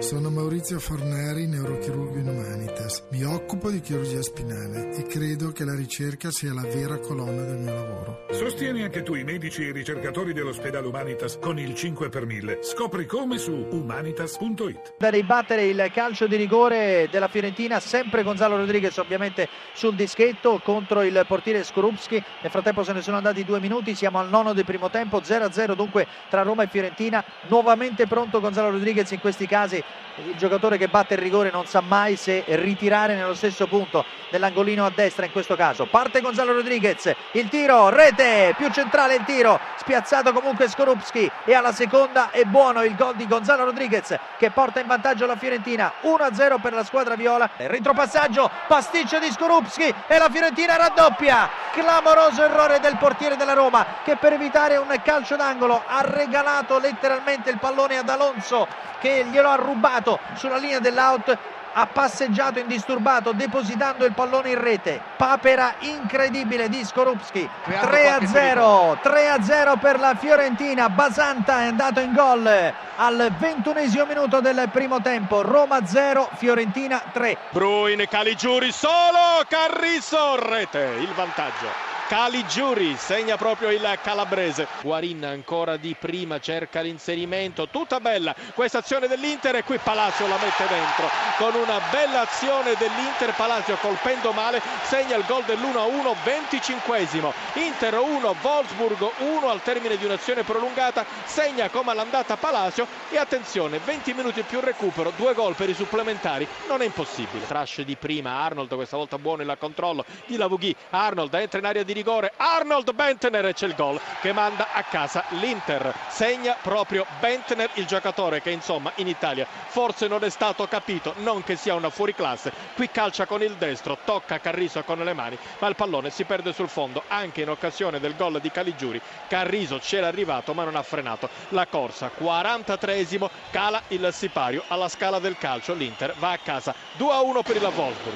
Sono Maurizio Forneri, neurochirurgo in Humanitas. Mi occupo di chirurgia spinale e credo che la ricerca sia la vera colonna del mio lavoro. Sostieni anche tu i medici e i ricercatori dell'ospedale Humanitas con il 5 per 1000. Scopri come su humanitas.it. Da ribattere il calcio di rigore della Fiorentina, sempre Gonzalo Rodriguez ovviamente sul dischetto contro il portiere Skorupski. Nel frattempo se ne sono andati due minuti, siamo al nono del primo tempo, 0-0 dunque tra Roma e Fiorentina. Nuovamente pronto Gonzalo Rodriguez in questi casi il giocatore che batte il rigore non sa mai se ritirare nello stesso punto dell'angolino a destra in questo caso. Parte Gonzalo Rodriguez il tiro rete più centrale il tiro spiazzato comunque Skorupski e alla seconda è buono il gol di Gonzalo Rodriguez che porta in vantaggio la Fiorentina 1-0 per la squadra viola. Retropassaggio pasticcio di Skorupski e la Fiorentina raddoppia. Clamoroso errore del portiere della Roma che per evitare un calcio d'angolo ha regalato letteralmente il pallone ad Alonso che glielo ha rubato sulla linea dell'out ha passeggiato indisturbato depositando il pallone in rete. Papera incredibile di Skorupski. 3 a 0 3 a 0 per la Fiorentina. Basanta è andato in gol al ventunesimo minuto del primo tempo. Roma 0 Fiorentina 3 Bruin Caligiuri solo Carrizo rete. Il vantaggio Caligiuri segna proprio il calabrese. Guarin ancora di prima cerca l'inserimento, tutta bella questa azione dell'Inter e qui Palacio la mette dentro con una bella azione dell'Inter. Palacio colpendo male segna il gol dell'1-1, 25esimo. Inter 1, Wolfsburg 1 al termine di un'azione prolungata, segna come all'andata Palacio e attenzione, 20 minuti più recupero, due gol per i supplementari, non è impossibile. Trash di prima, Arnold questa volta buono il controllo di Lavughi, Arnold entra in area di rigore. Arnold Bentner e c'è il gol che manda a casa l'Inter. Segna proprio Bentner il giocatore che insomma in Italia forse non è stato capito non che sia una fuoriclasse. Qui calcia con il destro tocca Carriso con le mani ma il pallone si perde sul fondo. Anche in occasione del gol di Caligiuri Carriso c'era arrivato ma non ha frenato la corsa. 43esimo cala il sipario alla scala del calcio. l'Inter va a casa 2 a 1 per il Wolfsburg